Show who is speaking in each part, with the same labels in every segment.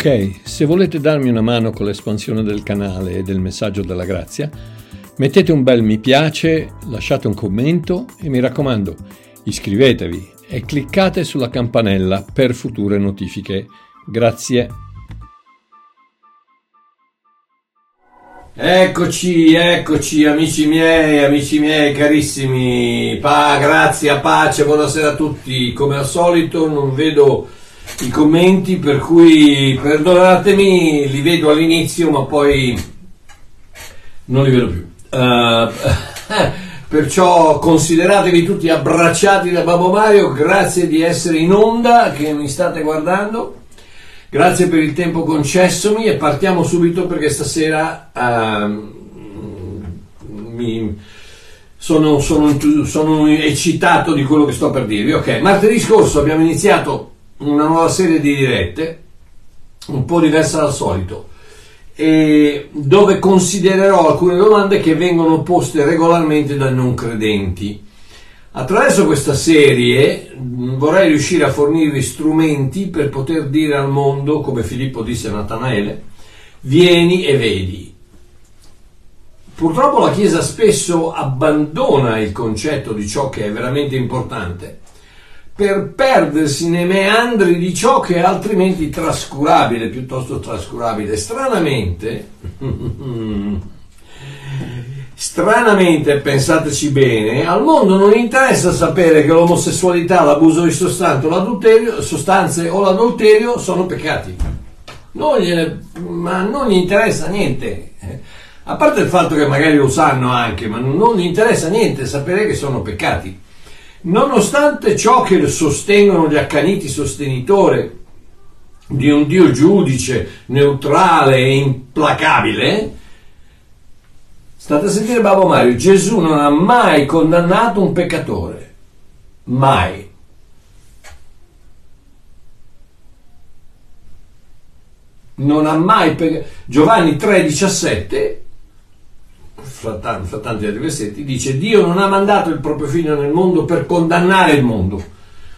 Speaker 1: Ok, se volete darmi una mano con l'espansione del canale e del messaggio della grazia, mettete un bel mi piace, lasciate un commento e mi raccomando, iscrivetevi e cliccate sulla campanella per future notifiche. Grazie.
Speaker 2: Eccoci, eccoci amici miei, amici miei carissimi, pa, grazie, pace, buonasera a tutti. Come al solito non vedo i commenti, per cui perdonatemi, li vedo all'inizio, ma poi non li vedo più. Uh, perciò consideratevi tutti abbracciati da Babbo Mario, grazie di essere in onda, che mi state guardando. Grazie per il tempo concessomi e partiamo subito perché stasera uh, mi, sono, sono, sono eccitato di quello che sto per dirvi. Ok, martedì scorso abbiamo iniziato una nuova serie di dirette, un po' diversa dal solito, dove considererò alcune domande che vengono poste regolarmente da non credenti. Attraverso questa serie vorrei riuscire a fornirvi strumenti per poter dire al mondo, come Filippo disse a Natanaele, vieni e vedi. Purtroppo la Chiesa spesso abbandona il concetto di ciò che è veramente importante per perdersi nei meandri di ciò che è altrimenti trascurabile, piuttosto trascurabile. Stranamente, stranamente, pensateci bene, al mondo non interessa sapere che l'omosessualità, l'abuso di sostanze, sostanze o l'adulterio sono peccati. Non gliene, ma non gli interessa niente. A parte il fatto che magari lo sanno anche, ma non gli interessa niente sapere che sono peccati. Nonostante ciò che sostengono gli accaniti sostenitori di un Dio giudice, neutrale e implacabile, state a sentire Babbo Mario, Gesù non ha mai condannato un peccatore, mai. Non ha mai peccato. Giovanni 3,17 fra tanti, fra tanti altri versetti, dice Dio non ha mandato il proprio figlio nel mondo per condannare il mondo,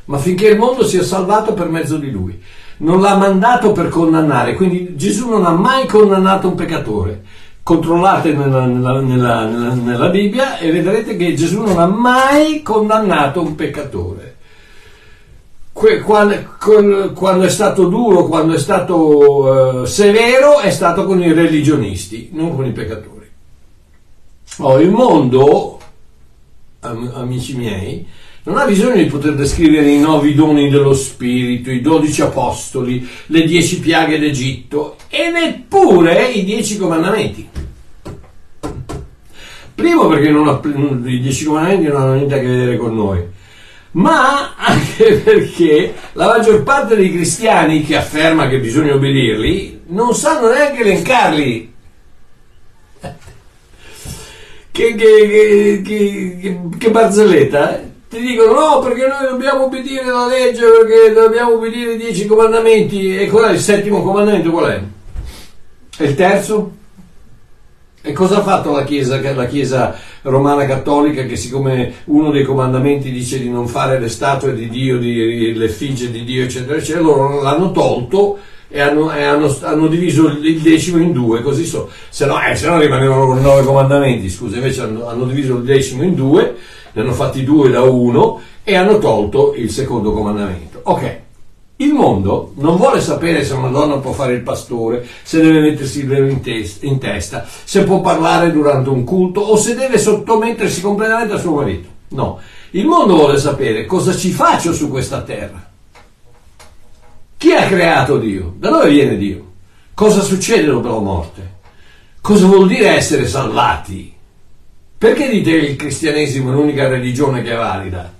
Speaker 2: ma finché il mondo sia salvato per mezzo di lui. Non l'ha mandato per condannare, quindi Gesù non ha mai condannato un peccatore. Controllate nella, nella, nella, nella Bibbia e vedrete che Gesù non ha mai condannato un peccatore. Quando, è stato duro, quando è stato uh, severo, è stato con i religionisti, non con i peccatori. Oh, il mondo, am- amici miei, non ha bisogno di poter descrivere i nove doni dello Spirito, i dodici apostoli, le dieci piaghe d'Egitto e neppure i dieci comandamenti. Primo perché ha, i dieci comandamenti non hanno niente a che vedere con noi, ma anche perché la maggior parte dei cristiani che afferma che bisogna obbedirli non sanno neanche elencarli che, che, che, che barzelletta, eh? ti dicono no perché noi dobbiamo obbedire la legge, perché dobbiamo obbedire i dieci comandamenti e qual è il settimo comandamento? Qual è? E il terzo? E cosa ha fatto la Chiesa, la Chiesa romana cattolica che siccome uno dei comandamenti dice di non fare le statue di Dio, di, le figge di Dio eccetera eccetera, loro l'hanno tolto e hanno, e hanno, hanno diviso il decimo in due, così so. Se no, eh, se no rimanevano con nove comandamenti, scusa, invece hanno, hanno diviso il decimo in due, ne hanno fatti due da uno e hanno tolto il secondo comandamento. Ok. Il mondo non vuole sapere se una donna può fare il pastore, se deve mettersi il velo in, testa, in testa, se può parlare durante un culto o se deve sottomettersi completamente al suo marito. No, il mondo vuole sapere cosa ci faccio su questa terra. Chi ha creato Dio? Da dove viene Dio? Cosa succede dopo la morte? Cosa vuol dire essere salvati? Perché dite che il cristianesimo è l'unica religione che è valida?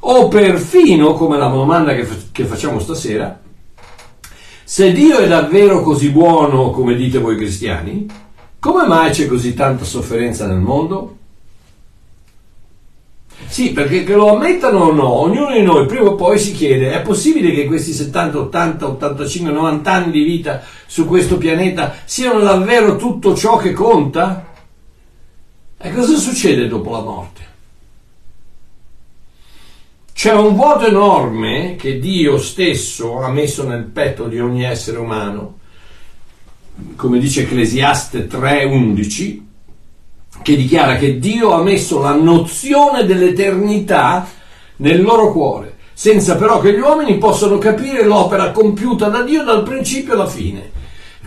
Speaker 2: O perfino, come la domanda che, che facciamo stasera, se Dio è davvero così buono come dite voi cristiani, come mai c'è così tanta sofferenza nel mondo? Sì, perché che lo ammettano o no, ognuno di noi prima o poi si chiede, è possibile che questi 70, 80, 85, 90 anni di vita su questo pianeta siano davvero tutto ciò che conta? E cosa succede dopo la morte? C'è un vuoto enorme che Dio stesso ha messo nel petto di ogni essere umano, come dice Ecclesiaste 3:11, che dichiara che Dio ha messo la nozione dell'eternità nel loro cuore, senza però che gli uomini possano capire l'opera compiuta da Dio dal principio alla fine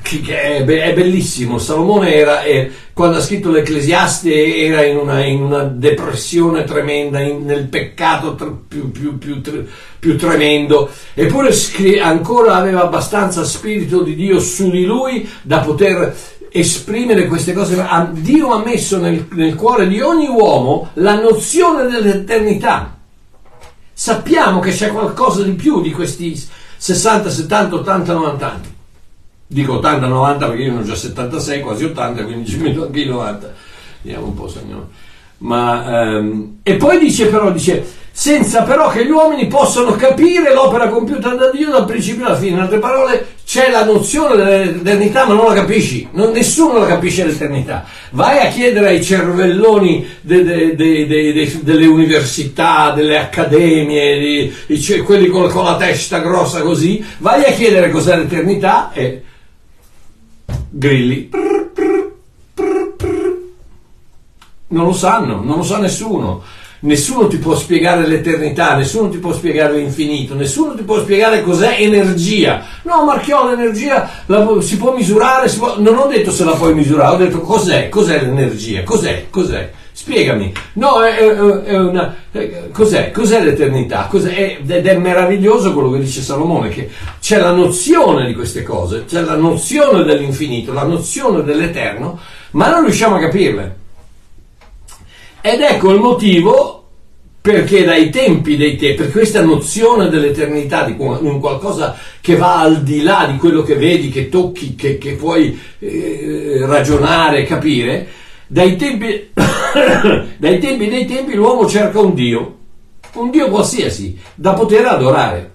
Speaker 2: che è, bellissimo. Salomone era, eh, quando ha scritto l'Ecclesiaste era in una, in una depressione tremenda, in, nel peccato tr- più, più, più, tr- più, tremendo, eppure scri- ancora aveva abbastanza spirito di Dio su di lui da poter esprimere queste cose. Dio ha messo nel, nel cuore di ogni uomo la nozione dell'eternità. Sappiamo che c'è qualcosa di più di questi 60, 70, 80, 90 anni dico 80-90 perché io ne ho già 76, quasi 80, quindi ci metto anche i 90. Vediamo un po', signore. Ma, ehm, e poi dice però, dice, senza però che gli uomini possano capire l'opera compiuta da Dio dal principio alla fine. In altre parole, c'è la nozione dell'eternità, ma non la capisci. Non, nessuno la capisce l'eternità. Vai a chiedere ai cervelloni de, de, de, delle università, delle accademie, di, quelli con, con la testa grossa così, vai a chiedere cos'è l'eternità e grilli. Non lo sanno, non lo sa nessuno. Nessuno ti può spiegare l'eternità, nessuno ti può spiegare l'infinito, nessuno ti può spiegare cos'è energia. No, Marchiò, l'energia la, si può misurare, si può... non ho detto se la puoi misurare, ho detto cos'è, cos'è l'energia, cos'è, cos'è. Spiegami. No, è, è, è una, cos'è? Cos'è l'eternità? Cos'è? Ed è meraviglioso quello che dice Salomone, che c'è la nozione di queste cose, c'è la nozione dell'infinito, la nozione dell'eterno, ma non riusciamo a capirle. Ed ecco il motivo perché dai tempi dei tempi, per questa nozione dell'eternità, di un qualcosa che va al di là di quello che vedi, che tocchi, che, che puoi eh, ragionare, capire, dai tempi, dai tempi dei tempi l'uomo cerca un Dio, un Dio qualsiasi, da poter adorare.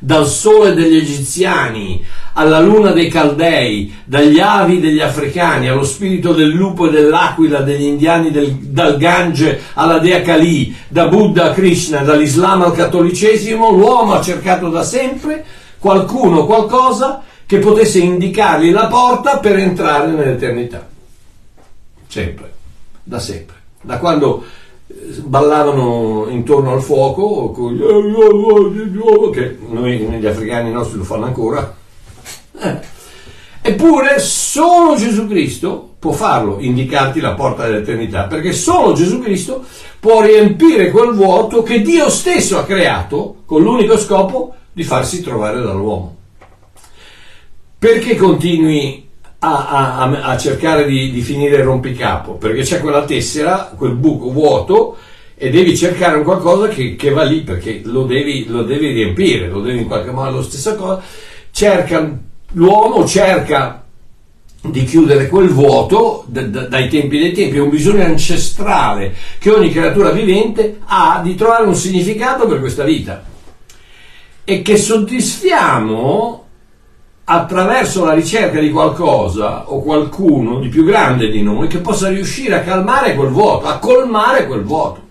Speaker 2: Dal sole degli egiziani alla luna dei Caldei, dagli avi degli africani, allo spirito del lupo e dell'aquila degli indiani del, dal Gange alla dea Kali, da Buddha a Krishna, dall'Islam al cattolicesimo, l'uomo ha cercato da sempre qualcuno, qualcosa che potesse indicargli la porta per entrare nell'eternità sempre, da sempre, da quando eh, ballavano intorno al fuoco, che noi gli africani nostri lo fanno ancora. Eh. Eppure solo Gesù Cristo può farlo, indicarti la porta dell'eternità, perché solo Gesù Cristo può riempire quel vuoto che Dio stesso ha creato con l'unico scopo di farsi trovare dall'uomo. Perché continui a, a, a cercare di, di, finire il rompicapo, perché c'è quella tessera, quel buco vuoto, e devi cercare un qualcosa che, che va lì, perché lo devi, lo devi, riempire, lo devi in qualche modo, la stessa cosa. Cerca, l'uomo cerca di chiudere quel vuoto dai tempi dei tempi, è un bisogno ancestrale che ogni creatura vivente ha di trovare un significato per questa vita. E che soddisfiamo attraverso la ricerca di qualcosa o qualcuno di più grande di noi che possa riuscire a calmare quel vuoto, a colmare quel vuoto,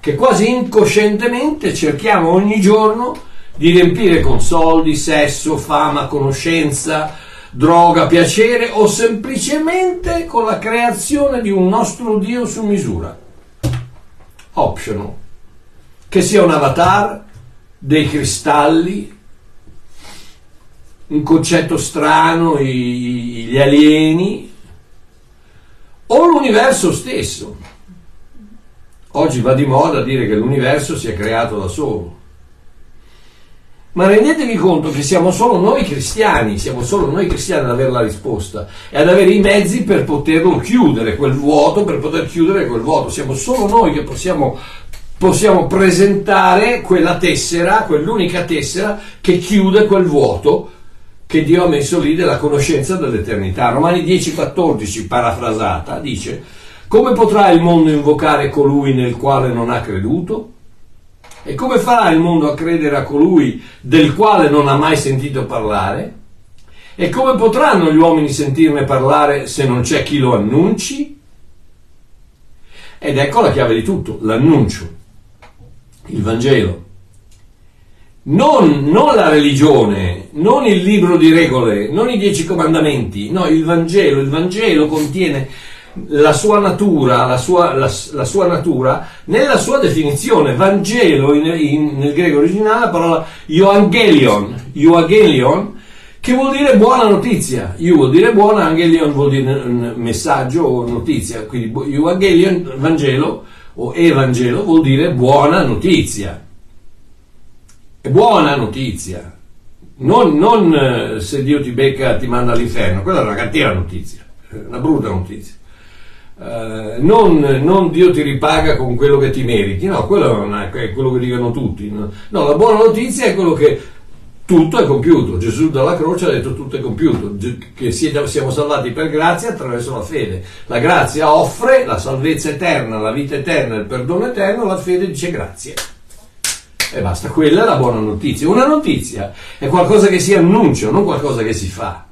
Speaker 2: che quasi incoscientemente cerchiamo ogni giorno di riempire con soldi, sesso, fama, conoscenza, droga, piacere o semplicemente con la creazione di un nostro Dio su misura. Optional. Che sia un avatar, dei cristalli, un concetto strano, i, gli alieni, o l'universo stesso. Oggi va di moda dire che l'universo si è creato da solo. Ma rendetevi conto che siamo solo noi cristiani, siamo solo noi cristiani ad avere la risposta e ad avere i mezzi per poterlo chiudere, quel vuoto, per poter chiudere quel vuoto. Siamo solo noi che possiamo, possiamo presentare quella tessera, quell'unica tessera che chiude quel vuoto che Dio ha messo lì della conoscenza dell'eternità. Romani 10,14, parafrasata, dice: Come potrà il mondo invocare colui nel quale non ha creduto? E come farà il mondo a credere a colui del quale non ha mai sentito parlare? E come potranno gli uomini sentirne parlare se non c'è chi lo annunci? Ed ecco la chiave di tutto, l'annuncio. il Vangelo. Non, non, la religione, non il libro di regole, non i dieci comandamenti, no, il Vangelo. Il Vangelo contiene la sua natura, la sua, la, la sua natura nella sua definizione. Vangelo in, in, nel greco originale la parola Euangelion, Euangelion che vuol dire buona notizia. Io vuol dire buona, Angelion vuol dire messaggio o notizia. Quindi Euangelion, Vangelo o Evangelo vuol dire buona notizia. È buona notizia. Non, non eh, se Dio ti becca ti manda all'inferno, quella è una cattiva notizia, una brutta notizia. Uh, non, non, Dio ti ripaga con quello che ti meriti, no, quello è quello che dicono tutti. No? no, la buona notizia è quello che tutto è compiuto. Gesù dalla croce ha detto tutto è compiuto, che siamo salvati per grazia attraverso la fede. La grazia offre la salvezza eterna, la vita eterna, il perdono eterno, la fede dice grazie. E basta, quella è la buona notizia. Una notizia è qualcosa che si annuncia, non qualcosa che si fa.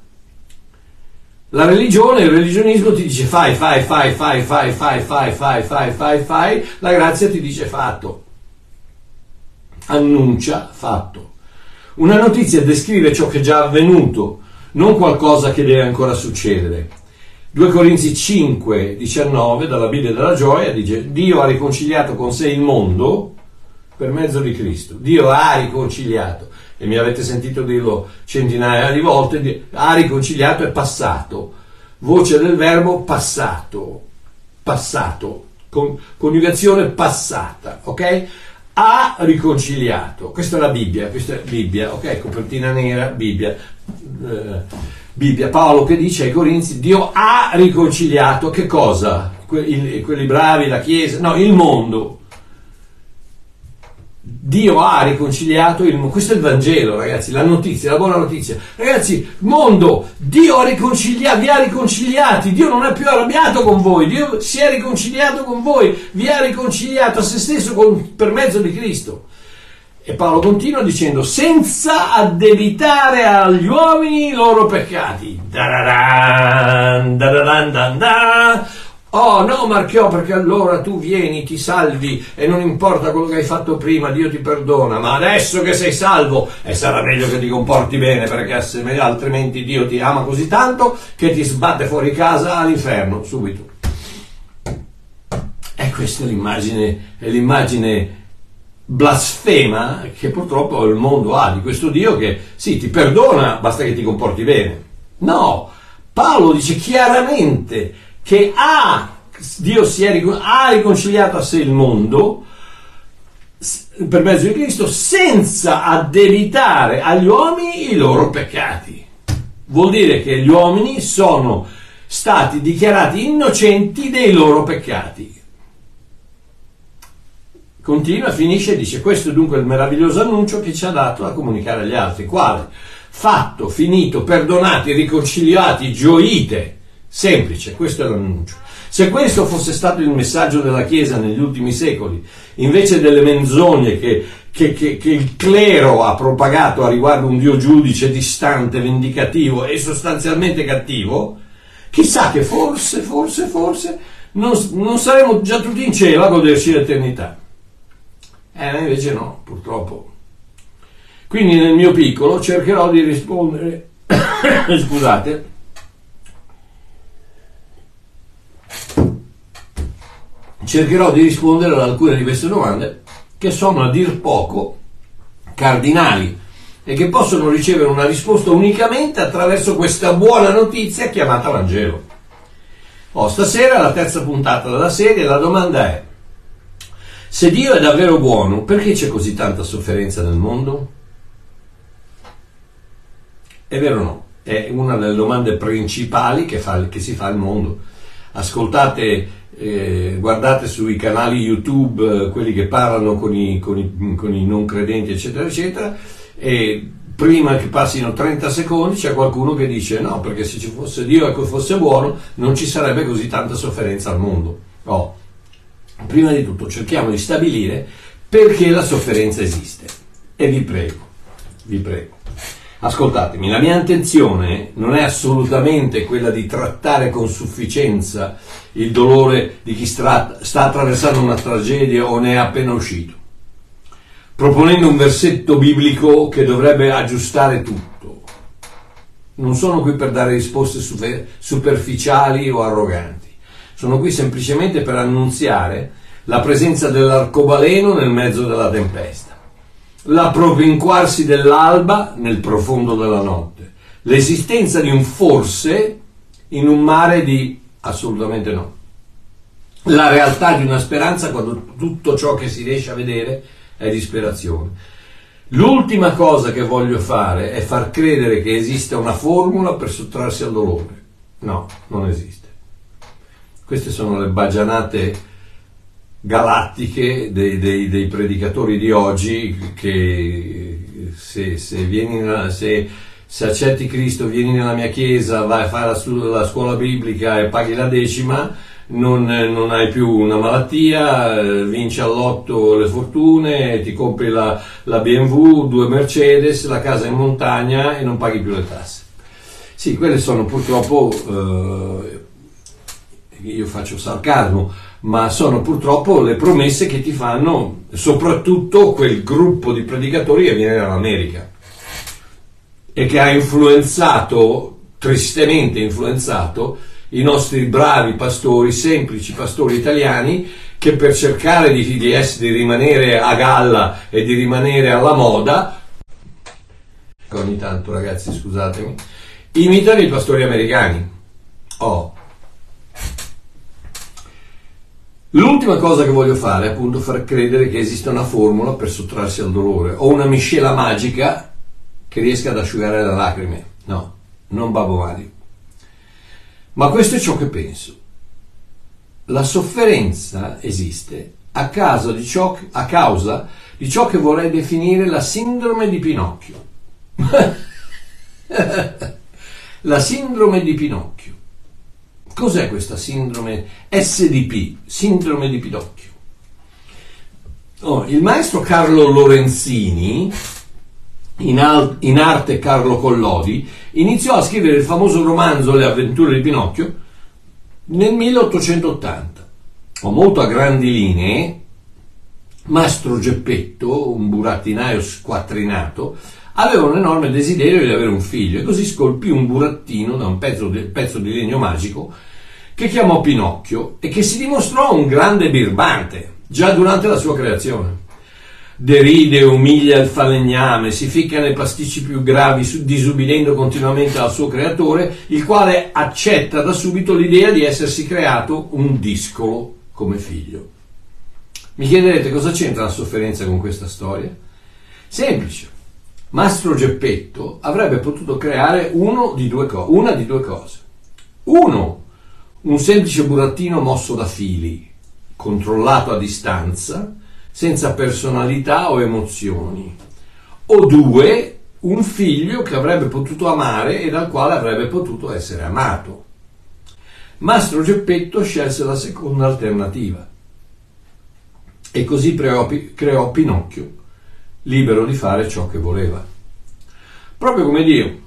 Speaker 2: La religione, il religionismo ti dice fai, fai, fai, fai, fai, fai, fai, fai, fai, fai, fai, la grazia ti dice fatto. Annuncia fatto. Una notizia descrive ciò che è già avvenuto, non qualcosa che deve ancora succedere. 2 Corinzi 5, 19 dalla Bibbia della gioia dice Dio ha riconciliato con sé il mondo per mezzo di Cristo. Dio ha riconciliato e mi avete sentito dirlo centinaia di volte, ha riconciliato è passato, voce del verbo passato, passato, con, coniugazione passata, ok? Ha riconciliato, questa è la Bibbia, questa è Bibbia, ok? Copertina nera, Bibbia. Eh, Bibbia, Paolo che dice ai Corinzi, Dio ha riconciliato che cosa? Que- quelli bravi, la Chiesa, no, il mondo Dio ha riconciliato il mondo. Questo è il Vangelo, ragazzi, la notizia, la buona notizia. Ragazzi, mondo, Dio ha riconciliato, vi ha riconciliati, Dio non è più arrabbiato con voi, Dio si è riconciliato con voi, vi ha riconciliato a se stesso con, per mezzo di Cristo. E Paolo continua dicendo, senza addebitare agli uomini i loro peccati. Da-da-dan, da-da-dan, da Oh no Marchiò perché allora tu vieni, ti salvi e non importa quello che hai fatto prima, Dio ti perdona, ma adesso che sei salvo e sarà meglio che ti comporti bene perché altrimenti Dio ti ama così tanto che ti sbatte fuori casa all'inferno subito. E questa è l'immagine, è l'immagine blasfema che purtroppo il mondo ha di questo Dio che sì, ti perdona, basta che ti comporti bene. No, Paolo dice chiaramente che ha, Dio si è, ha riconciliato a sé il mondo per mezzo di Cristo senza addebitare agli uomini i loro peccati. Vuol dire che gli uomini sono stati dichiarati innocenti dei loro peccati. Continua, finisce e dice questo è dunque il meraviglioso annuncio che ci ha dato a comunicare agli altri. Quale? Fatto, finito, perdonati, riconciliati, gioite Semplice, questo è l'annuncio. Se questo fosse stato il messaggio della Chiesa negli ultimi secoli, invece delle menzogne che, che, che, che il clero ha propagato a riguardo un Dio giudice distante, vendicativo e sostanzialmente cattivo, chissà che forse, forse, forse non, non saremmo già tutti in cielo a goderci l'eternità. Eh, invece no, purtroppo. Quindi nel mio piccolo cercherò di rispondere, scusate, cercherò di rispondere ad alcune di queste domande che sono a dir poco cardinali e che possono ricevere una risposta unicamente attraverso questa buona notizia chiamata Vangelo. Oh, stasera la terza puntata della serie, la domanda è, se Dio è davvero buono, perché c'è così tanta sofferenza nel mondo? È vero o no? È una delle domande principali che, fa, che si fa al mondo. Ascoltate eh, guardate sui canali YouTube eh, quelli che parlano con i, con, i, con i, non credenti, eccetera, eccetera, e prima che passino 30 secondi c'è qualcuno che dice no, perché se ci fosse Dio e fosse buono non ci sarebbe così tanta sofferenza al mondo. Oh, prima di tutto cerchiamo di stabilire perché la sofferenza esiste. E vi prego, vi prego Ascoltatemi, la mia intenzione non è assolutamente quella di trattare con sufficienza il dolore di chi sta, sta attraversando una tragedia o ne è appena uscito. proponendo un versetto biblico che dovrebbe aggiustare tutto. Non sono qui per dare risposte superficiali o arroganti, sono qui semplicemente per annunziare la presenza dell'arcobaleno nel mezzo della tempesta, l'appropinquarsi dell'alba nel profondo della notte, l'esistenza di un forse in un mare di assolutamente no, la realtà di una speranza quando tutto ciò che si riesce a vedere è disperazione. L'ultima cosa che voglio fare è far credere che esista una formula per sottrarsi al dolore. No, non esiste. Queste sono le bagianate galattiche dei, dei, dei predicatori di oggi che se, se, vieni, se, se, accetti Cristo, vieni nella mia chiesa, vai a fare la, la scuola biblica e paghi la decima, non, non, hai più una malattia, eh, vinci all'otto le fortune, ti compri la, la, BMW, due Mercedes, la casa in montagna e non paghi più le tasse. Sì, quelle sono purtroppo, eh, io faccio sarcasmo, ma sono purtroppo le promesse che ti fanno soprattutto quel gruppo di predicatori che viene dall'America e che ha influenzato, tristemente influenzato, i nostri bravi pastori, semplici pastori italiani, che per cercare di, di, essere, di rimanere a galla e di rimanere alla moda, ogni tanto ragazzi scusatemi, imitano i pastori americani. Oh. L'ultima cosa che voglio fare è appunto far credere che esista una formula per sottrarsi al dolore o una miscela magica che riesca ad asciugare le lacrime. No, non Babbo Mario. Ma questo è ciò che penso. La sofferenza esiste a causa di ciò, a causa di ciò che vorrei definire la sindrome di Pinocchio. la sindrome di Pinocchio. Cos'è questa sindrome SDP, sindrome di Pinocchio? Oh, il maestro Carlo Lorenzini in, al- in, arte Carlo Collodi, iniziò a scrivere il famoso romanzo Le avventure di Pinocchio nel 1880. O molto a grandi linee, Mastro Geppetto, un burattinaio squattrinato, aveva un enorme desiderio di avere un figlio e così scolpì un burattino da un pezzo di, pezzo di legno magico che chiamò Pinocchio e che si dimostrò un grande birbante già durante la sua creazione deride umilia il falegname, si ficca nei pasticci più gravi, disubbidendo continuamente al suo creatore, il quale accetta da subito l'idea di essersi creato un discolo come figlio. Mi chiederete cosa c'entra la sofferenza con questa storia? Semplice. Mastro Geppetto avrebbe potuto creare di co- una di due cose. Uno, un semplice burattino mosso da fili, controllato a distanza, senza personalità o emozioni. O due, un figlio che avrebbe potuto amare e dal quale avrebbe potuto essere amato. Mastro Geppetto scelse la seconda alternativa e così creò, Pinocchio, libero di fare ciò che voleva. Proprio come Dio,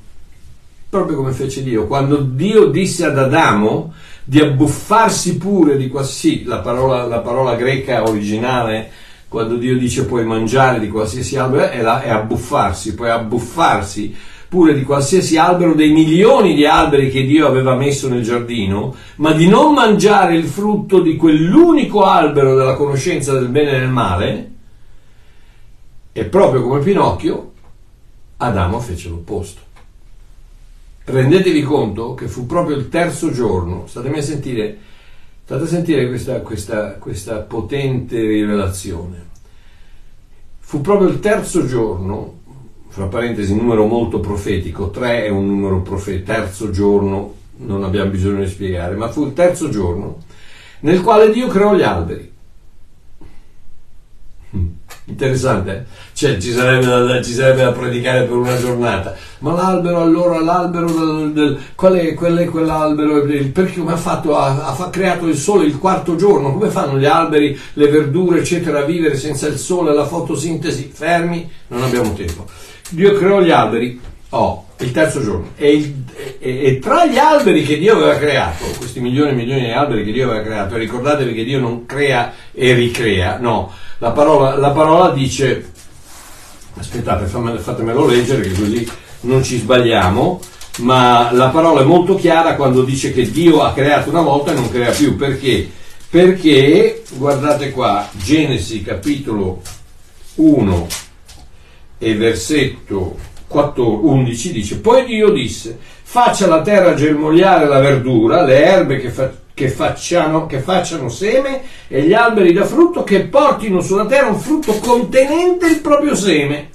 Speaker 2: proprio come fece Dio. Quando Dio disse ad Adamo di abbuffarsi pure di qualsiasi, la parola, la parola greca originale quando Dio dice puoi mangiare di qualsiasi albero, è, la, è abbuffarsi, puoi abbuffarsi pure di qualsiasi albero, dei milioni di alberi che Dio aveva messo nel giardino, ma di non mangiare il frutto di quell'unico albero della conoscenza del bene e del male, e proprio come Pinocchio, Adamo fece l'opposto. Rendetevi conto che fu proprio il terzo giorno, statemi a sentire, State a sentire questa, questa, questa potente rivelazione. Fu proprio il terzo giorno, fra parentesi, numero molto profetico, tre è un numero profetico, terzo giorno non abbiamo bisogno di spiegare, ma fu il terzo giorno nel quale Dio creò gli alberi. Interessante, eh? cioè ci sarebbe, da, ci sarebbe, da, predicare per una giornata. Ma l'albero allora, l'albero del, del qual, è, qual è quell'albero? Perché come ha fatto? Ha, ha, creato il sole il quarto giorno, come fanno gli alberi, le verdure eccetera a vivere senza il sole, la fotosintesi? Fermi, non abbiamo tempo. Dio creò gli alberi, oh, il terzo giorno, e, il, e, e tra gli alberi che Dio aveva creato, questi milioni e milioni di alberi che Dio aveva creato, ricordatevi che Dio non crea e ricrea, no la parola, la parola dice aspettate, fatemelo leggere che così non ci sbagliamo, ma la parola è molto chiara quando dice che Dio ha creato una volta e non crea più. Perché? Perché, guardate qua, Genesi capitolo 1 e versetto 14, 11 dice, poi Dio disse, faccia la terra germogliare la verdura, le erbe che, fa, che, facciano, che facciano seme e gli alberi da frutto che portino sulla terra un frutto contenente il proprio seme,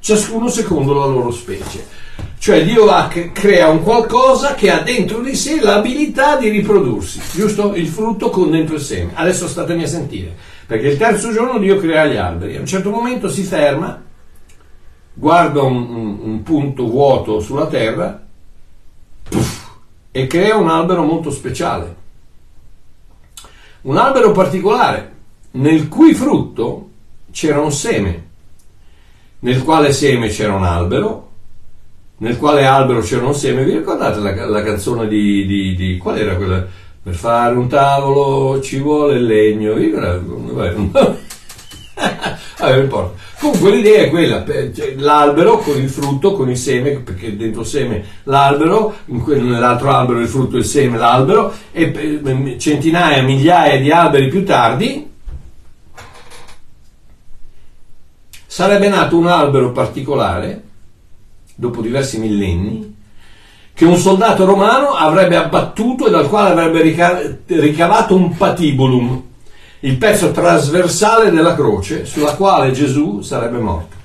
Speaker 2: ciascuno secondo la loro specie. Cioè Dio ha, crea un qualcosa che ha dentro di sé l'abilità di riprodursi, giusto? Il frutto con dentro il seme. Adesso statemi a sentire, perché il terzo giorno Dio crea gli alberi, a un certo momento si ferma, guarda un, un, un punto vuoto sulla terra puff, e crea un albero molto speciale. Un albero particolare, nel cui frutto c'era un seme, nel quale seme c'era un albero nel quale albero c'era un seme. Vi ricordate la, la canzone di, di, di, qual era quella? Per fare un tavolo ci vuole il legno. Io, vabbè, non importa. Comunque l'idea è quella, cioè, l'albero con il frutto, con il seme, perché dentro il seme l'albero, nell'altro albero il frutto, il seme, l'albero, e centinaia, migliaia di alberi più tardi sarebbe nato un albero particolare dopo diversi millenni, che un soldato romano avrebbe abbattuto e dal quale avrebbe ricavato un patibulum, il pezzo trasversale della croce sulla quale Gesù sarebbe morto.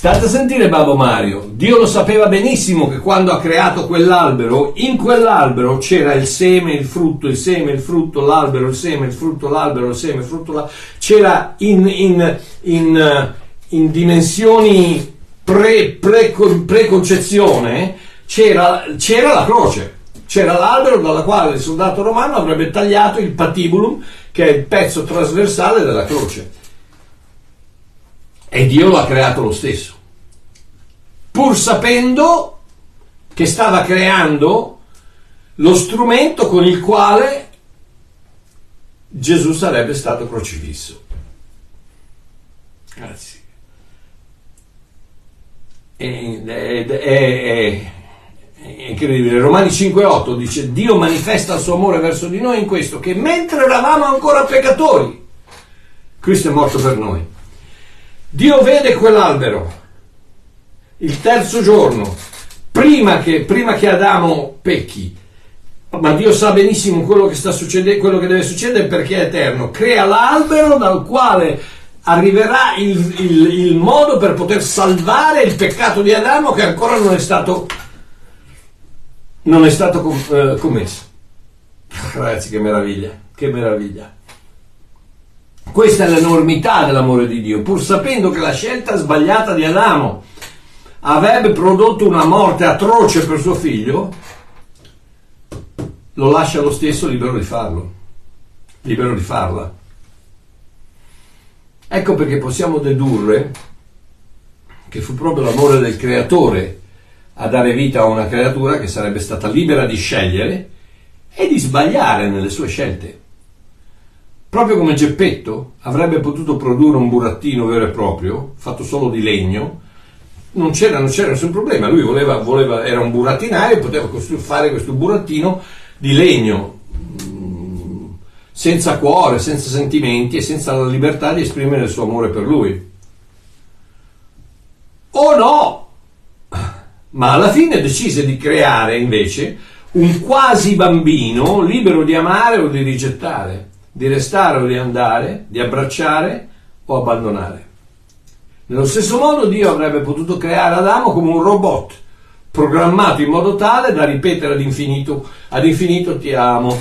Speaker 2: State a sentire Babbo Mario, Dio lo sapeva benissimo che quando ha creato quell'albero, in quell'albero c'era il seme, il frutto, il seme, il frutto, l'albero, il seme, il frutto, l'albero, il seme, il frutto, l'albero. c'era in, in, in, in dimensioni pre, pre, preconcezione c'era, c'era la croce, c'era l'albero dalla quale il soldato romano avrebbe tagliato il patibulum, che è il pezzo trasversale della croce. E Dio lo ha creato lo stesso, pur sapendo che stava creando lo strumento con il quale Gesù sarebbe stato crocifisso. Grazie è, è, è, è incredibile. Romani 5,8 dice: Dio manifesta il suo amore verso di noi in questo, che mentre eravamo ancora peccatori, Cristo è morto per noi. Dio vede quell'albero il terzo giorno, prima che, prima che Adamo pecchi, ma Dio sa benissimo quello che sta succedendo, quello che deve succedere perché è eterno. Crea l'albero dal quale arriverà il, il, il, modo per poter salvare il peccato di Adamo che ancora non è stato, non è stato com, eh, commesso. Ragazzi, che meraviglia, che meraviglia. Questa è l'enormità dell'amore di Dio, pur sapendo che la scelta sbagliata di Adamo avrebbe prodotto una morte atroce per suo figlio, lo lascia lo stesso libero di farlo, libero di farla. Ecco perché possiamo dedurre che fu proprio l'amore del creatore a dare vita a una creatura che sarebbe stata libera di scegliere e di sbagliare nelle sue scelte. Proprio come Geppetto avrebbe potuto produrre un burattino vero e proprio, fatto solo di legno, non c'era, non c'era nessun problema, lui voleva, voleva, era un burattinario, poteva fare questo burattino di legno, senza cuore, senza sentimenti e senza la libertà di esprimere il suo amore per lui. O no! Ma alla fine decise di creare invece un quasi bambino libero di amare o di rigettare, di restare o di andare, di abbracciare o abbandonare. Nello stesso modo Dio avrebbe potuto creare Adamo come un robot, programmato in modo tale da ripetere ad infinito, ad infinito ti amo,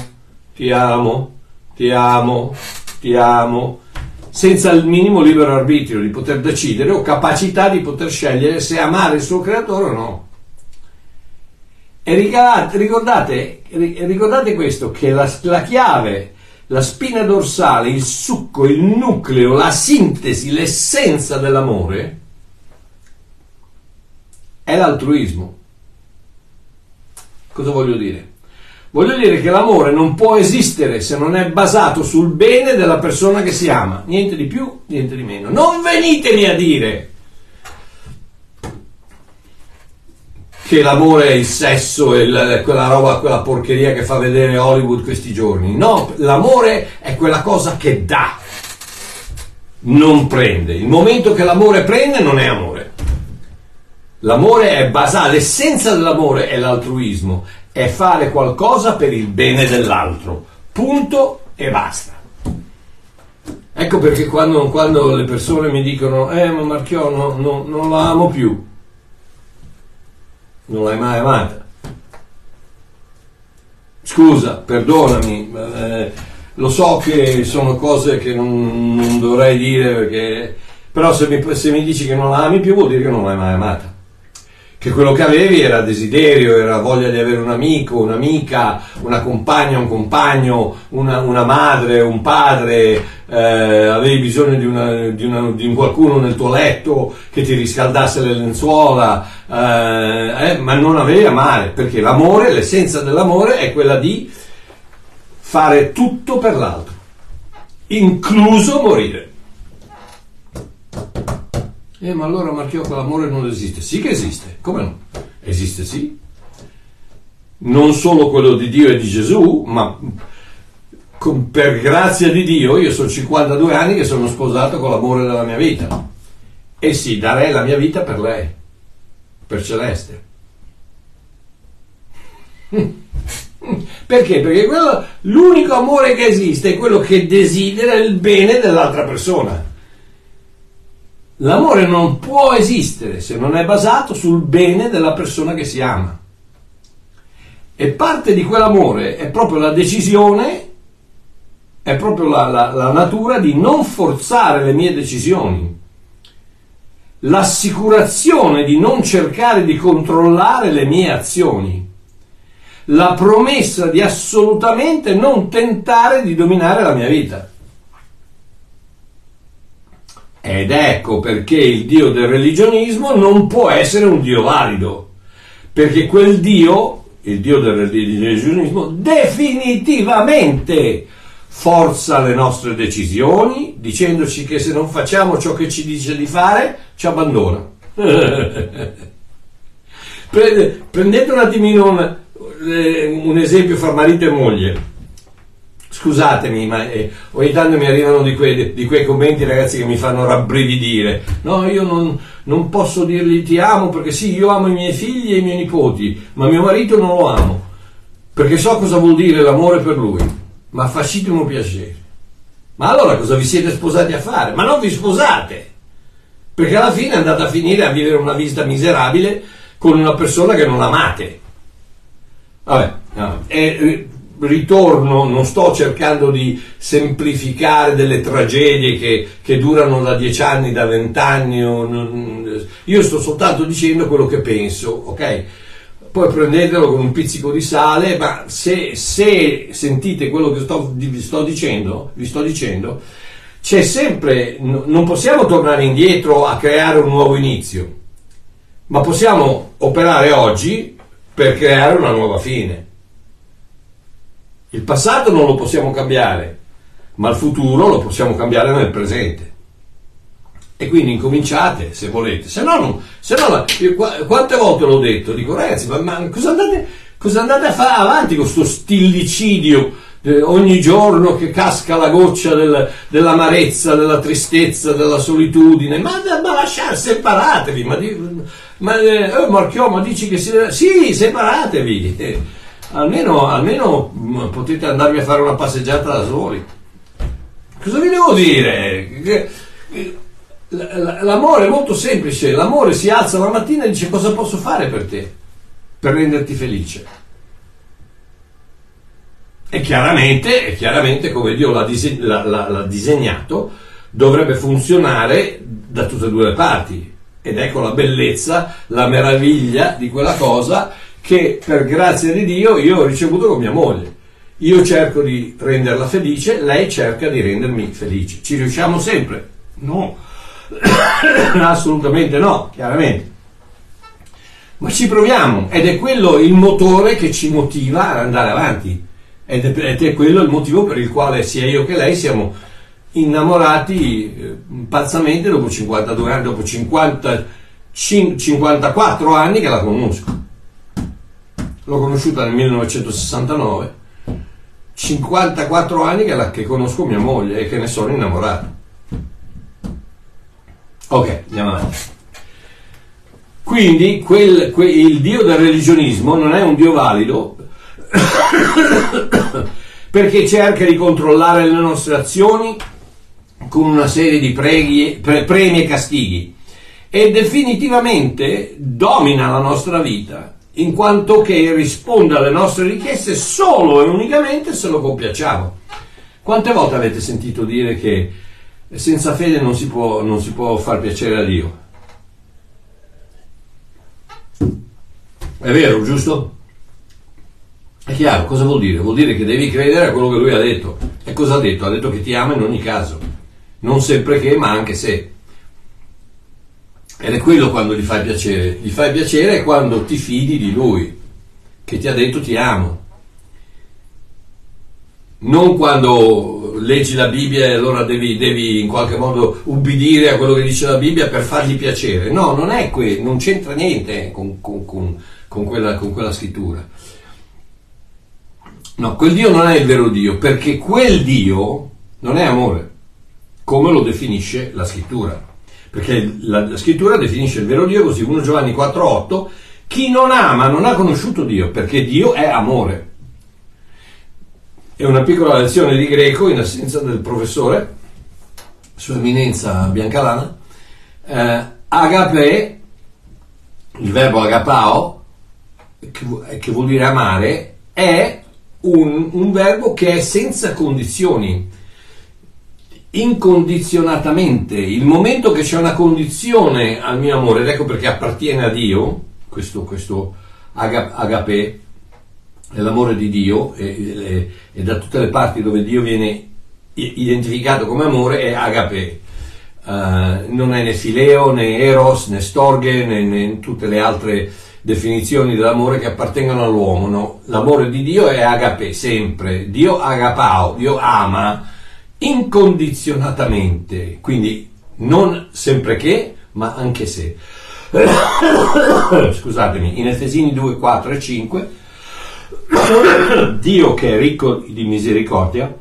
Speaker 2: ti amo, ti amo, ti amo, senza il minimo libero arbitrio di poter decidere o capacità di poter scegliere se amare il suo creatore o no. E ricordate, ricordate questo, che la, la chiave, la spina dorsale, il succo, il nucleo, la sintesi, l'essenza dell'amore è l'altruismo. Cosa voglio dire? Voglio dire che l'amore non può esistere se non è basato sul bene della persona che si ama, niente di più, niente di meno. Non venitemi a dire che l'amore è il sesso e la, quella roba, quella porcheria che fa vedere Hollywood questi giorni. No, l'amore è quella cosa che dà, non prende. Il momento che l'amore prende non è amore. L'amore è basato, l'essenza dell'amore è l'altruismo, è fare qualcosa per il bene dell'altro. Punto e basta. Ecco perché quando, quando le persone mi dicono, eh ma Marchiò no, no, non la amo più, non l'hai mai amata. Scusa, perdonami, eh, lo so che sono cose che non, non dovrei dire perché... Però se mi, se mi dici che non la ami più vuol dire che non l'hai mai amata che quello che avevi era desiderio, era voglia di avere un amico, un'amica, una compagna, un compagno, una, una madre, un padre, eh, avevi bisogno di, una, di, una, di, qualcuno nel tuo letto che ti riscaldasse le lenzuola, eh, eh, ma non avevi amare, perché l'amore, l'essenza dell'amore è quella di fare tutto per l'altro, incluso morire. Eh, ma allora Marchiocco l'amore non esiste. Sì che esiste, come no? Esiste sì. Non solo quello di Dio e di Gesù, ma con, per grazia di Dio io sono 52 anni che sono sposato con l'amore della mia vita. E sì, darei la mia vita per lei, per Celeste. Perché? Perché quello, l'unico amore che esiste è quello che desidera il bene dell'altra persona. L'amore non può esistere se non è basato sul bene della persona che si ama. E parte di quell'amore è proprio la decisione, è proprio la, la, la natura di non forzare le mie decisioni, l'assicurazione di non cercare di controllare le mie azioni, la promessa di assolutamente non tentare di dominare la mia vita. Ed ecco perché il Dio del religionismo non può essere un Dio valido, perché quel Dio, il Dio del religionismo, definitivamente forza le nostre decisioni, dicendoci che se non facciamo ciò che ci dice di fare, ci abbandona. Prendete un attimino un, eh, un esempio fra marito e moglie Scusatemi, ma eh, ogni tanto mi arrivano di quei, di quei, commenti, ragazzi, che mi fanno rabbrividire. No, io non, non, posso dirgli ti amo perché sì, io amo i miei figli e i miei nipoti, ma mio marito non lo amo perché so cosa vuol dire l'amore per lui. Ma facitemi un piacere. Ma allora cosa vi siete sposati a fare? Ma non vi sposate! Perché alla fine andate a finire a vivere una vita miserabile con una persona che non amate. Vabbè, no. e, eh, ritorno, non sto cercando di semplificare delle tragedie che, che durano da dieci anni, da vent'anni, io sto soltanto dicendo quello che penso, ok? Poi prendetelo con un pizzico di sale, ma se, se sentite quello che sto, vi, sto dicendo, vi sto dicendo, c'è sempre, non possiamo tornare indietro a creare un nuovo inizio, ma possiamo operare oggi per creare una nuova fine. Il passato non lo possiamo cambiare, ma il futuro lo possiamo cambiare nel presente. E quindi incominciate se volete, se no, non, se no io, quante volte l'ho detto, dico ragazzi, ma, ma cosa, andate, cosa, andate, a fare avanti con questo stillicidio eh, ogni giorno che casca la goccia del, dell'amarezza, della tristezza, della solitudine? Ma, ma lasciare, separatevi, ma, ma eh, oh, Marchiò, ma dici che si, sì, separatevi. Almeno, almeno mm, potete andarvi a fare una passeggiata da soli. Cosa vi devo dire? L'amore è molto semplice, l'amore si alza la mattina e dice cosa posso fare per te, per renderti felice. E chiaramente, e chiaramente come Dio l'ha, dise- l'ha, l'ha, l'ha disegnato, dovrebbe funzionare da tutte e due le parti. Ed ecco la bellezza, la meraviglia di quella cosa che per grazia di Dio io ho ricevuto con mia moglie. Io cerco di renderla felice, lei cerca di rendermi felice. Ci riusciamo sempre? No, assolutamente no, chiaramente. ma ci proviamo ed è quello il motore che ci motiva ad andare avanti ed è, ed è quello il motivo per il quale sia io che lei siamo innamorati eh, pazzamente dopo 52 anni, dopo 50, 54 anni che la conosco. L'ho conosciuta nel 1969, 54 anni che, la, che conosco mia moglie e che ne sono innamorato. Ok, andiamo avanti. Quindi quel, quel, il Dio del religionismo non è un Dio valido perché cerca di controllare le nostre azioni con una serie di preghi, pre, premi e castighi e definitivamente domina la nostra vita in quanto che risponde alle nostre richieste solo e unicamente se lo compiacciamo. Quante volte avete sentito dire che senza fede non si può, non si può far piacere a Dio? È vero, giusto? È chiaro, cosa vuol dire? Vuol dire che devi credere a quello che lui ha detto. E cosa ha detto? Ha detto che ti ama in ogni caso. Non sempre che, ma anche se. Ed è quello quando gli fai piacere. Gli fai piacere quando ti fidi di lui, che ti ha detto ti amo. Non quando leggi la Bibbia e allora devi, devi in qualche modo ubbidire a quello che dice la Bibbia per fargli piacere. No, non è quello, non c'entra niente con, con, con, con quella, quella scrittura. No, quel Dio non è il vero Dio, perché quel Dio non è amore, come lo definisce la scrittura. Perché la, la scrittura definisce il vero Dio così, 1 Giovanni 4,8, chi non ama non ha conosciuto Dio, perché Dio è amore. È una piccola lezione di greco in assenza del professore, Sua Eminenza Biancalana. Eh, agape, il verbo agapao, che, che vuol dire amare, è un, un verbo che è senza condizioni, incondizionatamente. Il momento che c'è una condizione al mio amore, ed ecco perché appartiene a Dio, questo, questo agape, è l'amore di Dio, e, e, e, da tutte le parti dove Dio viene identificato come amore è agape. Uh, non è né fileo, né eros, né storge, né, né tutte le altre definizioni dell'amore che appartengono all'uomo. No? L'amore di Dio è agape, sempre. Dio agapao, Dio ama incondizionatamente, quindi non sempre che, ma anche se. Scusatemi, in Efesini 2, 4 e 5, Dio che è ricco di misericordia,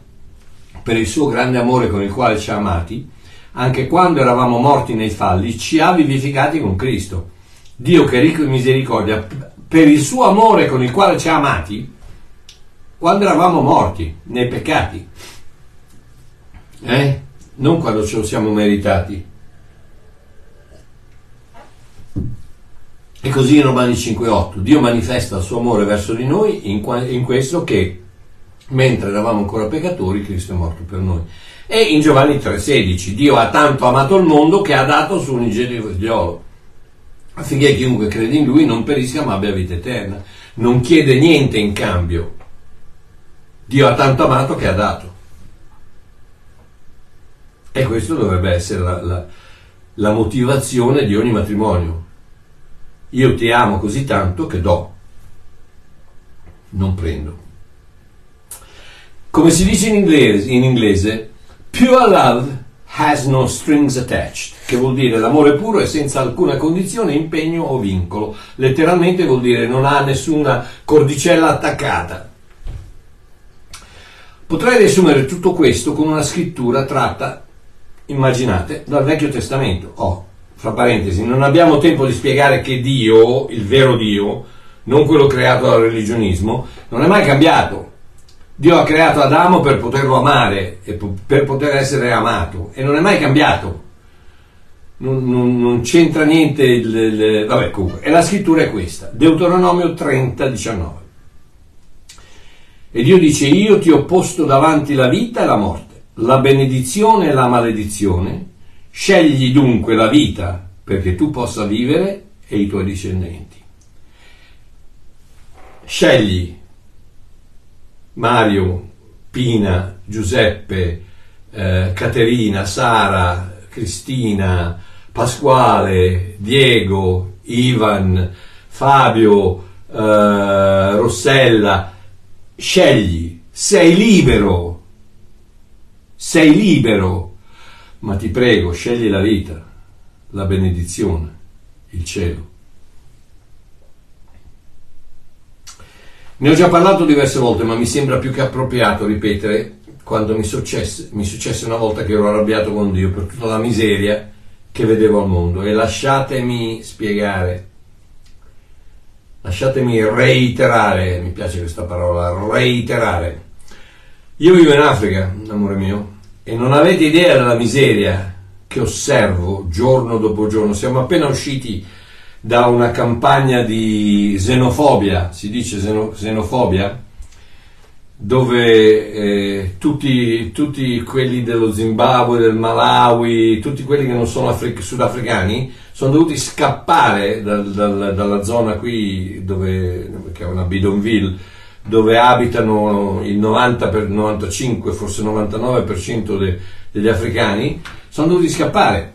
Speaker 2: per il suo grande amore con il quale ci ha amati, anche quando eravamo morti nei falli, ci ha vivificati con Cristo Dio che è ricco di misericordia, per il suo amore con il quale ci ha amati, quando eravamo morti nei peccati, eh? non quando ce lo siamo meritati. E così in Romani 5.8 Dio manifesta il suo amore verso di noi in, in questo che mentre eravamo ancora peccatori Cristo è morto per noi. E in Giovanni 3.16 Dio ha tanto amato il mondo che ha dato suo unigenito figliolo affinché chiunque crede in lui non perisca ma abbia vita eterna. Non chiede niente in cambio. Dio ha tanto amato che ha dato. E questo dovrebbe essere la, la, la motivazione di ogni matrimonio. Io ti amo così tanto che do, non prendo. Come si dice in inglese, in inglese pure love has no strings attached, che vuol dire l'amore puro è senza alcuna condizione, impegno o vincolo. Letteralmente vuol dire non ha nessuna cordicella attaccata. Potrei riassumere tutto questo con una scrittura tratta, immaginate, dal Vecchio Testamento. Oh, fra parentesi, non abbiamo tempo di spiegare che Dio, il vero Dio, non quello creato dal religionismo, non è mai cambiato Dio ha creato Adamo per poterlo amare e per poter essere amato e non è mai cambiato. Non, non, non c'entra niente il, il, vabbè comunque e la scrittura è questa Deuteronomio 30 19 e Dio dice io ti ho posto davanti la vita e la morte la benedizione e la maledizione scegli dunque la vita perché tu possa vivere e i tuoi discendenti. Scegli Mario, Pina, Giuseppe, eh, Caterina, Sara, Cristina, Pasquale, Diego, Ivan, Fabio, eh, Rossella, scegli, sei libero, sei libero, ma ti prego, scegli la vita, la benedizione, il cielo. Ne ho già parlato diverse volte, ma mi sembra più che appropriato ripetere quando mi successe, mi successe una volta che ero arrabbiato con Dio per tutta la miseria che vedevo al mondo. E lasciatemi spiegare, lasciatemi reiterare, mi piace questa parola, reiterare. Io vivo in Africa, amore mio, e non avete idea della miseria che osservo giorno dopo giorno. Siamo appena usciti da una campagna di xenofobia, si dice xenofobia, dove eh, tutti, tutti, quelli dello Zimbabwe, del Malawi, tutti quelli che non sono afric- sudafricani, sono dovuti scappare dal, dal, dalla zona qui, dove, che è una bidonville, dove abitano il 90 per 95, forse 99% de, degli africani, sono dovuti scappare.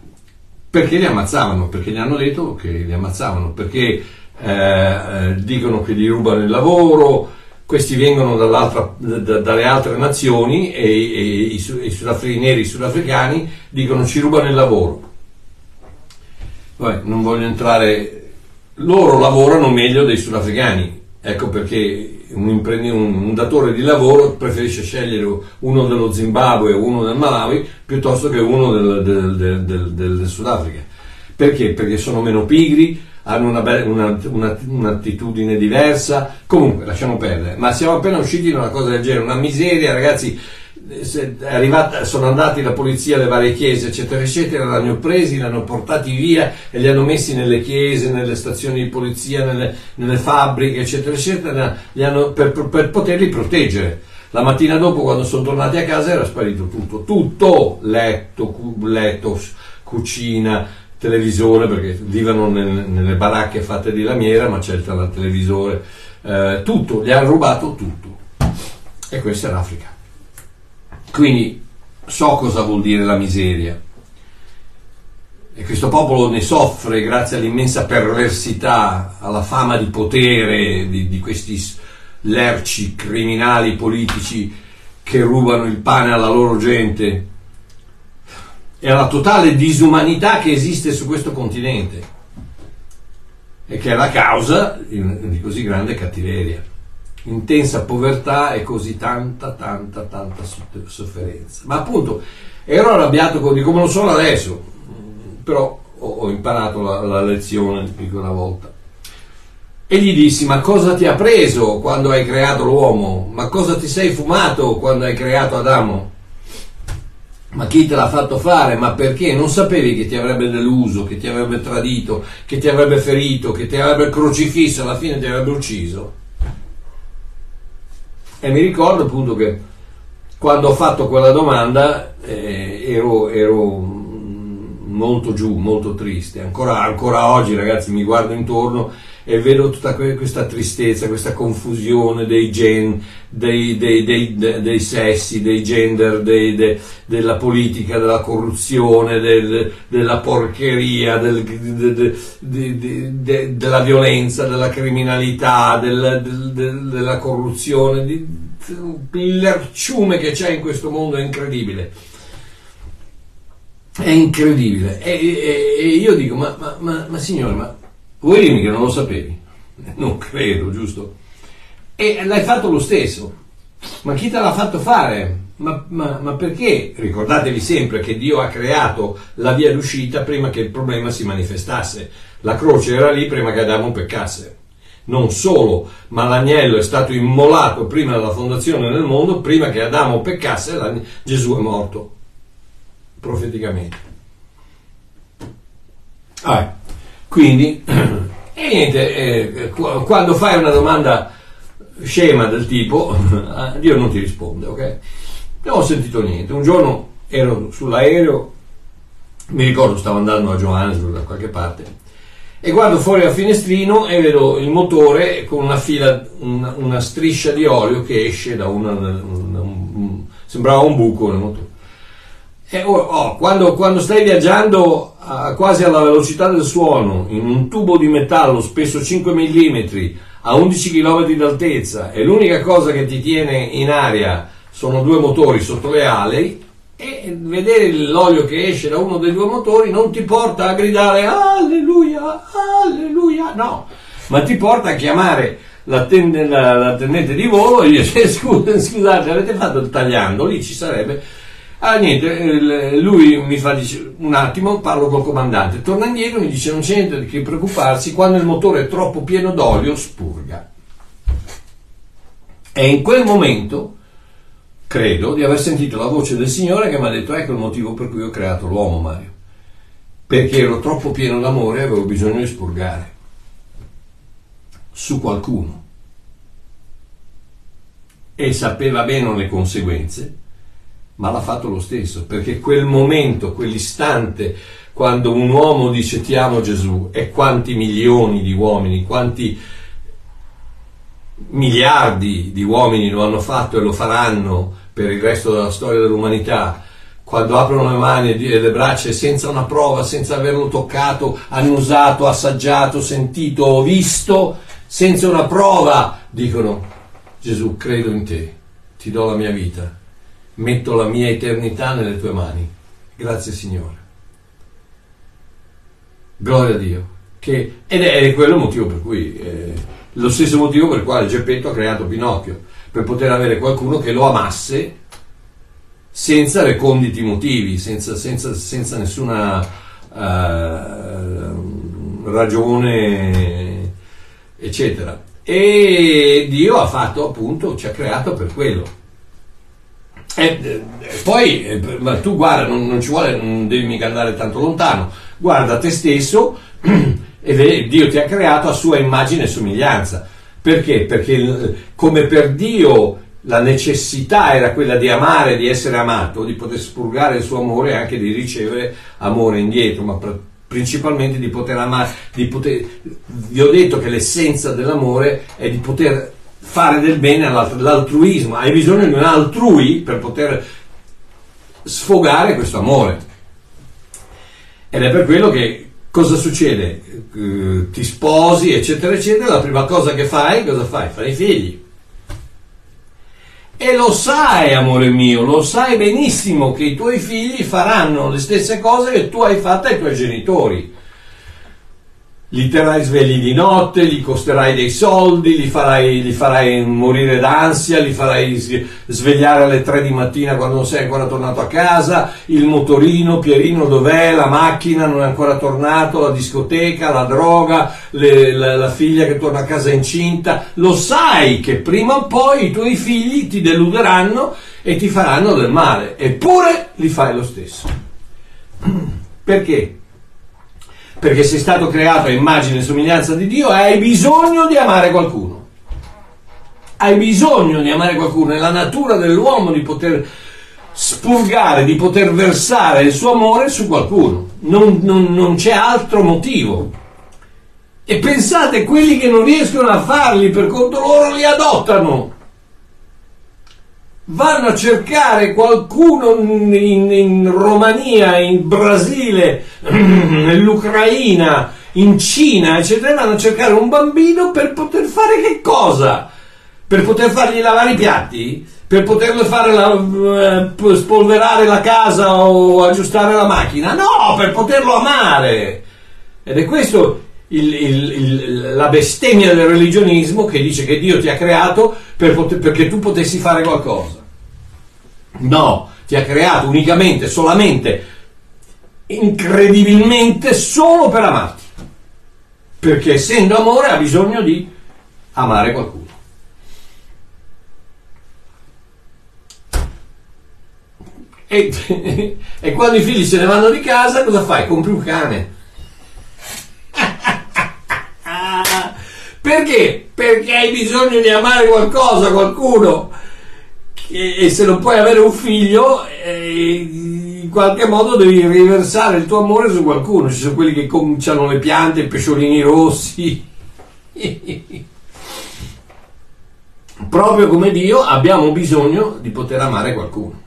Speaker 2: Perché li ammazzavano, perché gli hanno detto che li ammazzavano, perché eh, eh dicono che gli rubano il lavoro, questi vengono da, dalle altre nazioni e, e i, i, sudafri, i neri sudafricani dicono ci rubano il lavoro. Poi non voglio entrare, loro lavorano meglio dei sudafricani, ecco perché un, un, datore di lavoro preferisce scegliere uno dello Zimbabwe o uno del Malawi piuttosto che uno del, del, del, del Sudafrica. Perché? Perché sono meno pigri, hanno una be- una, una, un'attitudine diversa. Comunque, lasciamo perdere. Ma siamo appena usciti da una cosa del genere, una miseria, ragazzi. Arrivata, sono andati la polizia alle varie chiese, eccetera, eccetera, l'hanno presi, l'hanno portati via e li hanno messi nelle chiese, nelle stazioni di polizia, nelle, nelle fabbriche, eccetera, eccetera, hanno, per, per poterli proteggere. La mattina dopo, quando sono tornati a casa, era sparito tutto, tutto, letto, letto, cucina, televisore, perché vivono nel, nelle baracche fatte di lamiera, ma c'è il televisore, eh, tutto, gli hanno rubato tutto. E questa è l'Africa. Quindi so cosa vuol dire la miseria. E questo popolo ne soffre grazie all'immensa perversità, alla fama di potere di, di questi lerci criminali politici che rubano il pane alla loro gente e alla totale disumanità che esiste su questo continente e che è la causa di così grande cattiveria, intensa povertà e così tanta, tanta, tanta sofferenza. Ma appunto ero arrabbiato con, come lo sono adesso, però ho, ho imparato la, la lezione più che una volta. E gli dissi, ma cosa ti ha preso quando hai creato l'uomo? Ma cosa ti sei fumato quando hai creato Adamo? Ma chi te l'ha fatto fare? Ma perché? Non sapevi che ti avrebbe deluso, che ti avrebbe tradito, che ti avrebbe ferito, che ti avrebbe crocifisso, alla fine ti avrebbe ucciso? E mi ricordo appunto che quando ho fatto quella domanda eh, ero, ero, molto giù, molto triste. Ancora, ancora oggi, ragazzi, mi guardo intorno e vedo tutta questa tristezza, questa confusione dei gen, dei, dei, dei, dei sessi, dei gender, della politica, della corruzione, del, della porcheria, del, de, de, de, della violenza, della criminalità, del, della corruzione, di, l'erciume che c'è in questo mondo è incredibile. È incredibile. E, e, e io dico, ma, ma, ma, ma signore, ma Vuoi dirmi che non lo sapevi? Non credo, giusto? E l'hai fatto lo stesso. Ma chi te l'ha fatto fare? Ma, ma, ma, perché? Ricordatevi sempre che Dio ha creato la via d'uscita prima che il problema si manifestasse. La croce era lì prima che Adamo peccasse. Non solo, ma l'agnello è stato immolato prima della fondazione del mondo, prima che Adamo peccasse, Gesù è morto. Profeticamente. Ah, quindi, e niente, eh, quando fai una domanda scema del tipo, Dio non ti risponde, ok? Non ho sentito niente. Un giorno ero sull'aereo, mi ricordo stavo andando a Johannesburg da qualche parte, e guardo fuori al finestrino e vedo il motore con una fila, una, una striscia di olio che esce da una, una un, sembrava un buco nel motore. E oh, oh, quando, quando, stai viaggiando a, quasi alla velocità del suono in un tubo di metallo spesso 5 mm a 11 km d'altezza e l'unica cosa che ti tiene in aria sono due motori sotto le ali e vedere l'olio che esce da uno dei due motori non ti porta a gridare alleluia, alleluia, no, ma ti porta a chiamare l'attendente, l'attendente di volo e dire scusate avete fatto il tagliando, lì ci sarebbe Ah, niente, lui mi fa dice, un attimo, parlo col comandante, torna indietro, mi dice non c'è niente di che preoccuparsi, quando il motore è troppo pieno d'olio spurga. E in quel momento credo di aver sentito la voce del Signore che mi ha detto ecco il motivo per cui ho creato l'uomo Mario, perché ero troppo pieno d'amore e avevo bisogno di spurgare. Su qualcuno. E sapeva bene le conseguenze ma l'ha fatto lo stesso, perché quel momento, quell'istante, quando un uomo dice ti amo Gesù, e quanti milioni di uomini, quanti miliardi di uomini lo hanno fatto e lo faranno per il resto della storia dell'umanità, quando aprono le mani e le braccia senza una prova, senza averlo toccato, annusato, assaggiato, sentito o visto, senza una prova, dicono Gesù, credo in te, ti do la mia vita metto la mia eternità nelle tue mani. Grazie Signore. Gloria a Dio. Che, ed è quello il motivo per cui, eh, lo stesso motivo per il quale Geppetto ha creato Pinocchio, per poter avere qualcuno che lo amasse senza reconditi motivi, senza, senza, senza nessuna uh, ragione, eccetera. E Dio ha fatto appunto, ci ha creato per quello e, eh, poi, eh, ma tu guarda, non, non, ci vuole, non devi mica andare tanto lontano, guarda te stesso e Dio ti ha creato a sua immagine e somiglianza. Perché? Perché come per Dio la necessità era quella di amare, di essere amato, di poter spurgare il suo amore e anche di ricevere amore indietro, ma principalmente di poter amare, di poter, vi ho detto che l'essenza dell'amore è di poter fare del bene all'altruismo, hai bisogno di un altrui per poter sfogare questo amore. Ed è per quello che cosa succede? Eh, ti sposi, eccetera, eccetera, la prima cosa che fai, cosa fai? Fai figli. E lo sai, amore mio, lo sai benissimo che i tuoi figli faranno le stesse cose che tu hai fatto ai tuoi genitori li terrai svegli di notte, gli costerai dei soldi, li farai, li farai morire d'ansia, li farai svegliare alle tre di mattina quando non sei ancora tornato a casa, il motorino, Pierino dov'è, la macchina non è ancora tornato, la discoteca, la droga, le, la, la figlia che torna a casa incinta, lo sai che prima o poi i tuoi figli ti deluderanno e ti faranno del male, eppure li fai lo stesso. Perché? Perché sei stato creato a immagine e somiglianza di Dio e hai bisogno di amare qualcuno. Hai bisogno di amare qualcuno, è la natura dell'uomo di poter spurgare, di poter versare il suo amore su qualcuno. Non, non, non c'è altro motivo. E pensate, quelli che non riescono a farli per conto loro li adottano vanno a cercare qualcuno in, in Romania, in Brasile, nell'Ucraina, in Cina, eccetera, vanno a cercare un bambino per poter fare che cosa? Per poter fargli lavare i piatti? Per poterlo fare la, eh, spolverare la casa o aggiustare la macchina? No, per poterlo amare. Ed è questo il, il, la bestemmia del religionismo che dice che Dio ti ha creato per poter, perché tu potessi fare qualcosa. No, ti ha creato unicamente, solamente, incredibilmente solo per amarti. Perché essendo amore ha bisogno di amare qualcuno. E, e, quando i figli se ne vanno di casa, cosa fai? Compri un cane. Perché? Perché hai bisogno di amare qualcosa, qualcuno. E, se non puoi avere un figlio, eh, in qualche modo devi riversare il tuo amore su qualcuno. Ci sono quelli che cominciano le piante, i pesciolini rossi. Proprio come Dio abbiamo bisogno di poter amare qualcuno.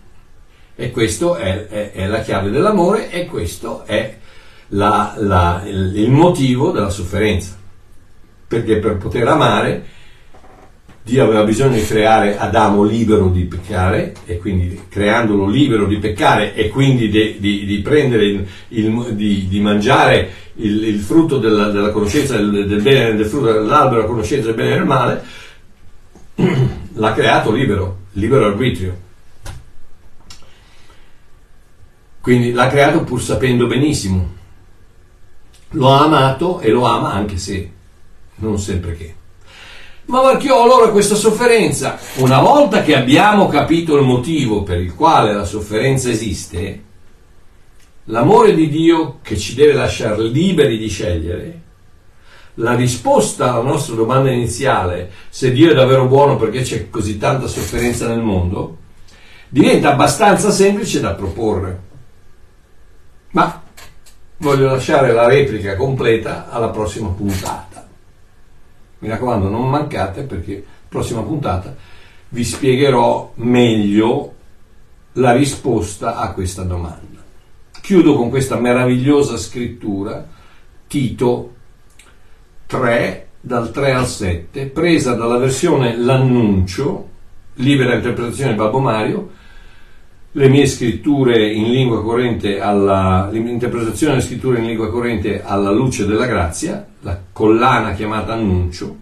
Speaker 2: E questa è, è, è, la chiave dell'amore e questo è la, la, il motivo della sofferenza. Perché per poter amare Dio aveva bisogno di creare Adamo libero di peccare e quindi creandolo libero di peccare e quindi di, di, di prendere il, il, di, di, mangiare il, il frutto della, della conoscenza del, del, bene del frutto dell'albero della conoscenza del bene e del male l'ha creato libero, libero arbitrio. Quindi l'ha creato pur sapendo benissimo. Lo ha amato e lo ama anche se non sempre che. Ma marchiò allora questa sofferenza. Una volta che abbiamo capito il motivo per il quale la sofferenza esiste, l'amore di Dio che ci deve lasciare liberi di scegliere, la risposta alla nostra domanda iniziale, se Dio è davvero buono perché c'è così tanta sofferenza nel mondo, diventa abbastanza semplice da proporre. Ma voglio lasciare la replica completa alla prossima puntata. Mi raccomando, non mancate perché prossima puntata vi spiegherò meglio la risposta a questa domanda. Chiudo con questa meravigliosa scrittura, Tito 3, dal 3 al 7, presa dalla versione L'Annuncio, libera interpretazione Babbo Mario, le mie scritture in lingua corrente alla, l'interpretazione delle scritture in lingua corrente alla luce della grazia, la collana chiamata Annuncio,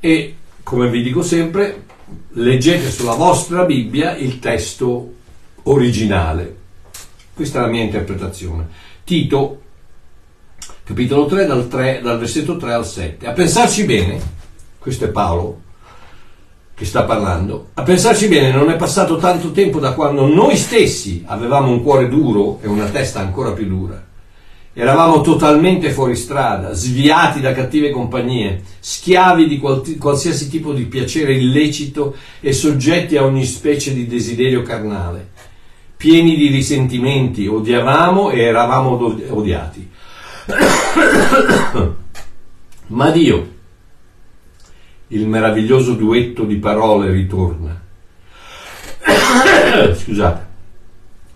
Speaker 2: e come vi dico sempre, leggete sulla vostra Bibbia il testo originale. Questa è la mia interpretazione. Tito capitolo 3 dal, 3, dal versetto 3 al 7. A pensarci bene, questo è Paolo che sta parlando, a pensarci bene non è passato tanto tempo da quando noi stessi avevamo un cuore duro e una testa ancora più dura. Eravamo totalmente fuori strada, sviati da cattive compagnie, schiavi di qualsiasi tipo di piacere illecito e soggetti a ogni specie di desiderio carnale. Pieni di risentimenti, odiavamo e eravamo odiati. Ma Dio, il meraviglioso duetto di parole ritorna. Scusate.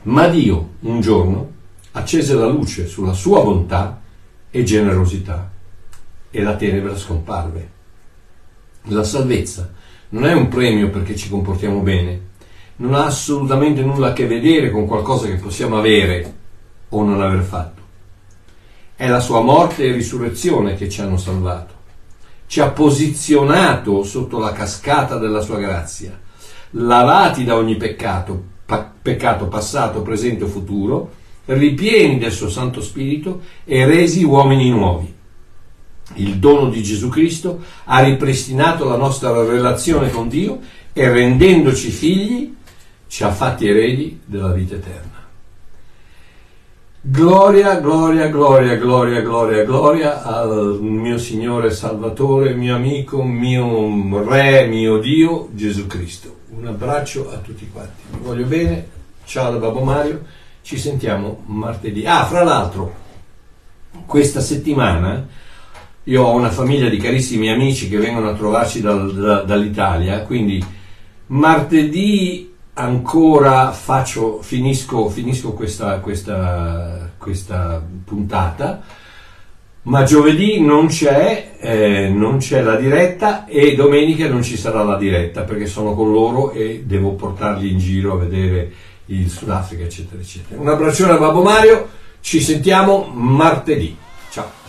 Speaker 2: Ma Dio, un giorno, accese la luce sulla sua bontà e generosità e la tenebra scomparve. La salvezza non è un premio perché ci comportiamo bene, non ha assolutamente nulla a che vedere con qualcosa che possiamo avere o non aver fatto. È la sua morte e risurrezione che ci hanno salvato. Ci ha posizionato sotto la cascata della sua grazia, lavati da ogni peccato, pa- peccato passato, presente o futuro, ripieni del suo Santo Spirito e resi uomini nuovi. Il dono di Gesù Cristo ha ripristinato la nostra relazione con Dio e rendendoci figli ci ha fatti eredi della vita eterna. Gloria, gloria, gloria, gloria, gloria, gloria al mio Signore Salvatore, mio amico, mio Re, mio Dio, Gesù Cristo. Un abbraccio a tutti quanti. Vi voglio bene. Ciao da Babbo Mario. Ci sentiamo martedì. Ah, fra l'altro, questa settimana io ho una famiglia di carissimi amici che vengono a trovarci dal, da, dall'Italia, quindi martedì ancora faccio, finisco, finisco questa, questa, questa, puntata, ma giovedì non c'è, eh, non c'è la diretta e domenica non ci sarà la diretta perché sono con loro e devo portarli in giro a vedere il Sudafrica, eccetera, eccetera. Un abbraccione a Babbo Mario, ci sentiamo martedì. Ciao.